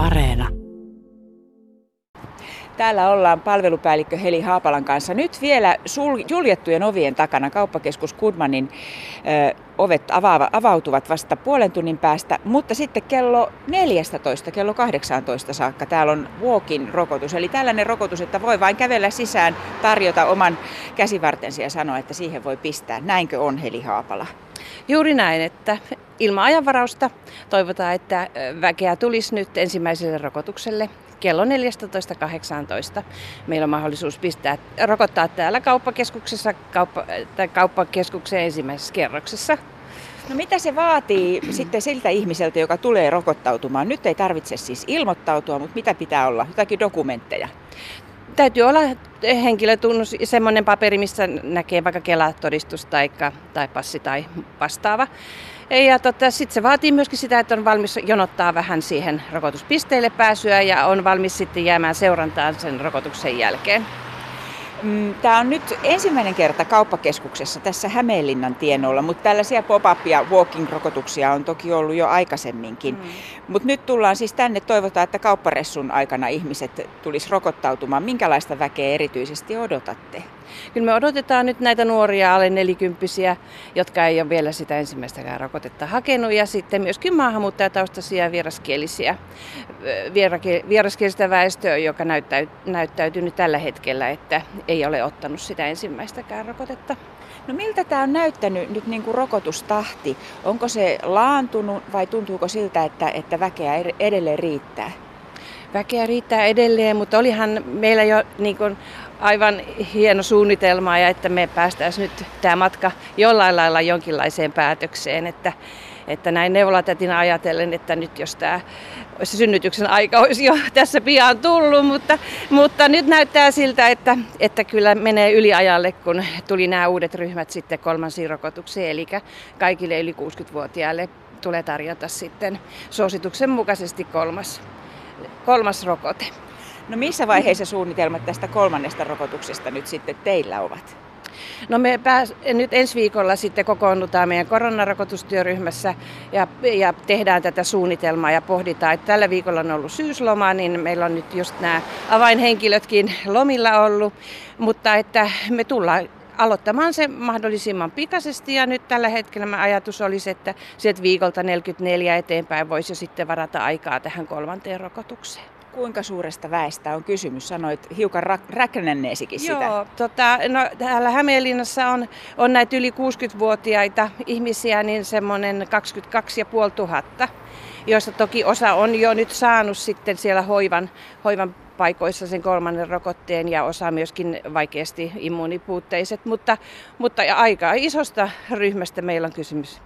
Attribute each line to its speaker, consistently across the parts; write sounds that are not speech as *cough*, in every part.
Speaker 1: Areena.
Speaker 2: Täällä ollaan palvelupäällikkö Heli Haapalan kanssa. Nyt vielä sul- suljettujen ovien takana kauppakeskus Kudmanin ö, ovet avaava, avautuvat vasta puolen tunnin päästä, mutta sitten kello 14, kello 18 saakka täällä on walk-in rokotus. Eli tällainen rokotus, että voi vain kävellä sisään, tarjota oman käsivartensa ja sanoa, että siihen voi pistää. Näinkö on Heli Haapala?
Speaker 3: Juuri näin, että ilman ajanvarausta toivotaan, että väkeä tulisi nyt ensimmäiselle rokotukselle kello 14.18. Meillä on mahdollisuus pistää, rokottaa täällä kauppakeskuksessa, kauppa, tai kauppakeskuksen ensimmäisessä kerroksessa.
Speaker 2: No mitä se vaatii sitten siltä ihmiseltä, joka tulee rokottautumaan? Nyt ei tarvitse siis ilmoittautua, mutta mitä pitää olla? Jotakin dokumentteja?
Speaker 3: Täytyy olla henkilötunnus, semmoinen paperi, missä näkee vaikka Kela-todistus tai, tai passi tai vastaava. Ja tota, sitten se vaatii myöskin sitä, että on valmis jonottaa vähän siihen rokotuspisteelle pääsyä ja on valmis sitten jäämään seurantaan sen rokotuksen jälkeen.
Speaker 2: Mm, Tämä on nyt ensimmäinen kerta kauppakeskuksessa tässä Hämeenlinnan tienoilla, mutta tällaisia pop-up- ja walking-rokotuksia on toki ollut jo aikaisemminkin. Mm. Mutta nyt tullaan siis tänne, toivotaan, että kaupparessun aikana ihmiset tulisi rokottautumaan. Minkälaista väkeä erityisesti odotatte?
Speaker 3: Kyllä me odotetaan nyt näitä nuoria alle nelikymppisiä, jotka ei ole vielä sitä ensimmäistäkään rokotetta hakenut, ja sitten myöskin maahanmuuttajataustaisia ja vieraskielisiä, vieraskielistä väestöä, joka näyttäy, näyttäytyy nyt tällä hetkellä, että ei ole ottanut sitä ensimmäistäkään rokotetta.
Speaker 2: No miltä tämä on näyttänyt nyt niin kuin rokotustahti? Onko se laantunut vai tuntuuko siltä, että, että väkeä edelleen riittää?
Speaker 3: Väkeä riittää edelleen, mutta olihan meillä jo niin kuin aivan hieno suunnitelma ja että me päästäisiin nyt tämä matka jollain lailla jonkinlaiseen päätökseen, että, että näin neuvolatätinä ajatellen, että nyt jos tämä olisi synnytyksen aika olisi jo *laughs* tässä pian tullut, mutta, mutta nyt näyttää siltä, että, että kyllä menee yliajalle, kun tuli nämä uudet ryhmät sitten kolmansiin rokotuksiin, eli kaikille yli 60-vuotiaille tulee tarjota sitten suosituksen mukaisesti kolmas, kolmas rokote.
Speaker 2: No missä vaiheessa suunnitelmat tästä kolmannesta rokotuksesta nyt sitten teillä ovat?
Speaker 3: No me pääs, nyt ensi viikolla sitten kokoonnutaan meidän koronarokotustyöryhmässä ja, ja tehdään tätä suunnitelmaa ja pohditaan, että tällä viikolla on ollut syysloma, niin meillä on nyt just nämä avainhenkilötkin lomilla ollut, mutta että me tullaan aloittamaan se mahdollisimman pikaisesti ja nyt tällä hetkellä ajatus olisi, että sieltä viikolta 44 eteenpäin voisi jo sitten varata aikaa tähän kolmanteen rokotukseen.
Speaker 2: Kuinka suuresta väestä on kysymys? Sanoit hiukan rak- räknänneesikin sitä.
Speaker 3: Joo, tota, no, täällä Hämeenlinnassa on, on näitä yli 60-vuotiaita ihmisiä, niin semmoinen 22 500, joista toki osa on jo nyt saanut sitten siellä hoivan, hoivan paikoissa sen kolmannen rokotteen ja osa myöskin vaikeasti immuunipuutteiset, mutta, mutta aika isosta ryhmästä meillä on kysymys.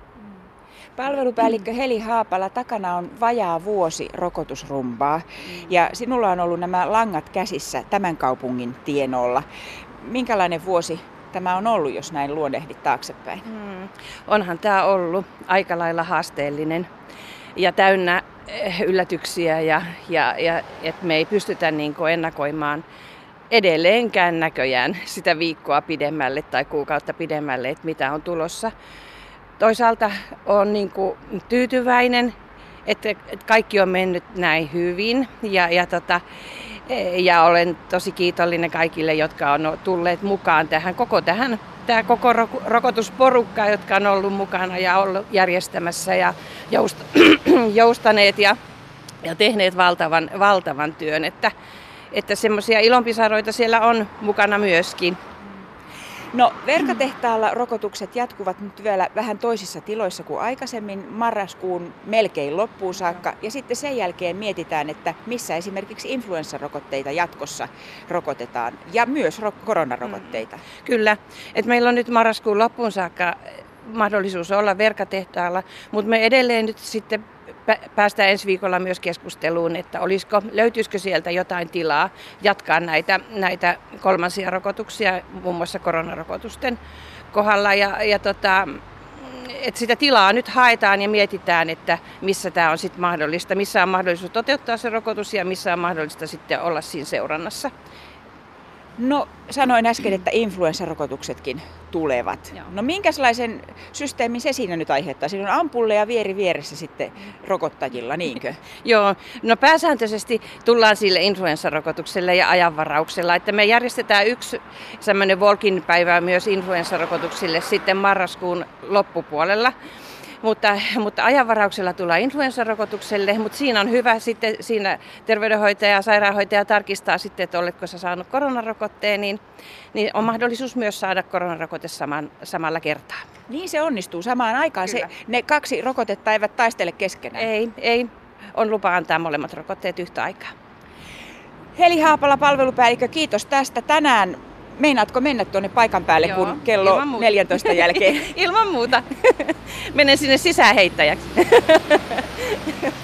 Speaker 2: Palvelupäällikkö Heli Haapala, takana on vajaa vuosi rokotusrumbaa ja sinulla on ollut nämä langat käsissä tämän kaupungin tienolla. Minkälainen vuosi tämä on ollut, jos näin luonehdit taaksepäin? Hmm.
Speaker 3: Onhan tämä ollut aika lailla haasteellinen ja täynnä eh, yllätyksiä ja, ja, ja että me ei pystytä niin ennakoimaan edelleenkään näköjään sitä viikkoa pidemmälle tai kuukautta pidemmälle, että mitä on tulossa. Toisaalta on niin kuin tyytyväinen, että kaikki on mennyt näin hyvin ja, ja, tota, ja olen tosi kiitollinen kaikille, jotka on tulleet mukaan tähän koko tähän tämä koko rokotusporukka, jotka on ollut mukana ja ollut järjestämässä ja joust, *clears throat* joustaneet ja, ja tehneet valtavan, valtavan työn. Että, että semmoisia ilonpisaroita siellä on mukana myöskin.
Speaker 2: No Verkatehtaalla rokotukset jatkuvat nyt vielä vähän toisissa tiloissa kuin aikaisemmin marraskuun melkein loppuun saakka. Ja sitten sen jälkeen mietitään, että missä esimerkiksi influenssarokotteita jatkossa rokotetaan ja myös koronarokotteita. Mm.
Speaker 3: Kyllä, että meillä on nyt marraskuun loppuun saakka mahdollisuus olla verkatehtaalla, mutta me edelleen nyt sitten päästään ensi viikolla myös keskusteluun, että olisiko, löytyisikö sieltä jotain tilaa jatkaa näitä, näitä kolmansia rokotuksia, muun muassa koronarokotusten kohdalla. Ja, ja tota, että sitä tilaa nyt haetaan ja mietitään, että missä tämä on sitten mahdollista, missä on mahdollisuus toteuttaa se rokotus ja missä on mahdollista sitten olla siinä seurannassa.
Speaker 2: No sanoin äsken, että influenssarokotuksetkin tulevat. Joo. No minkälaisen systeemin se siinä nyt aiheuttaa? Siinä on ampulle ja vieri vieressä sitten rokottajilla, niinkö? *laughs*
Speaker 3: Joo, no pääsääntöisesti tullaan sille influenssarokotukselle ja ajanvarauksella, että me järjestetään yksi semmoinen walk päivä myös influenssarokotuksille sitten marraskuun loppupuolella. Mutta, mutta ajanvarauksella tullaan influenssarokotukselle, mutta siinä on hyvä sitten siinä terveydenhoitaja ja sairaanhoitaja tarkistaa sitten, että oletko sä saanut koronarokotteen, niin, niin on mahdollisuus myös saada koronarokote saman, samalla kertaa.
Speaker 2: Niin se onnistuu samaan aikaan. Se, ne kaksi rokotetta eivät taistele keskenään.
Speaker 3: Ei, ei. On lupa antaa molemmat rokotteet yhtä aikaa.
Speaker 2: Heli Haapala, palvelupäällikkö, kiitos tästä. Tänään Meinaatko mennä tuonne paikan päälle, Joo, kun kello 14 jälkeen? *laughs*
Speaker 3: ilman muuta. Menen sinne sisäänheittäjäksi. *laughs*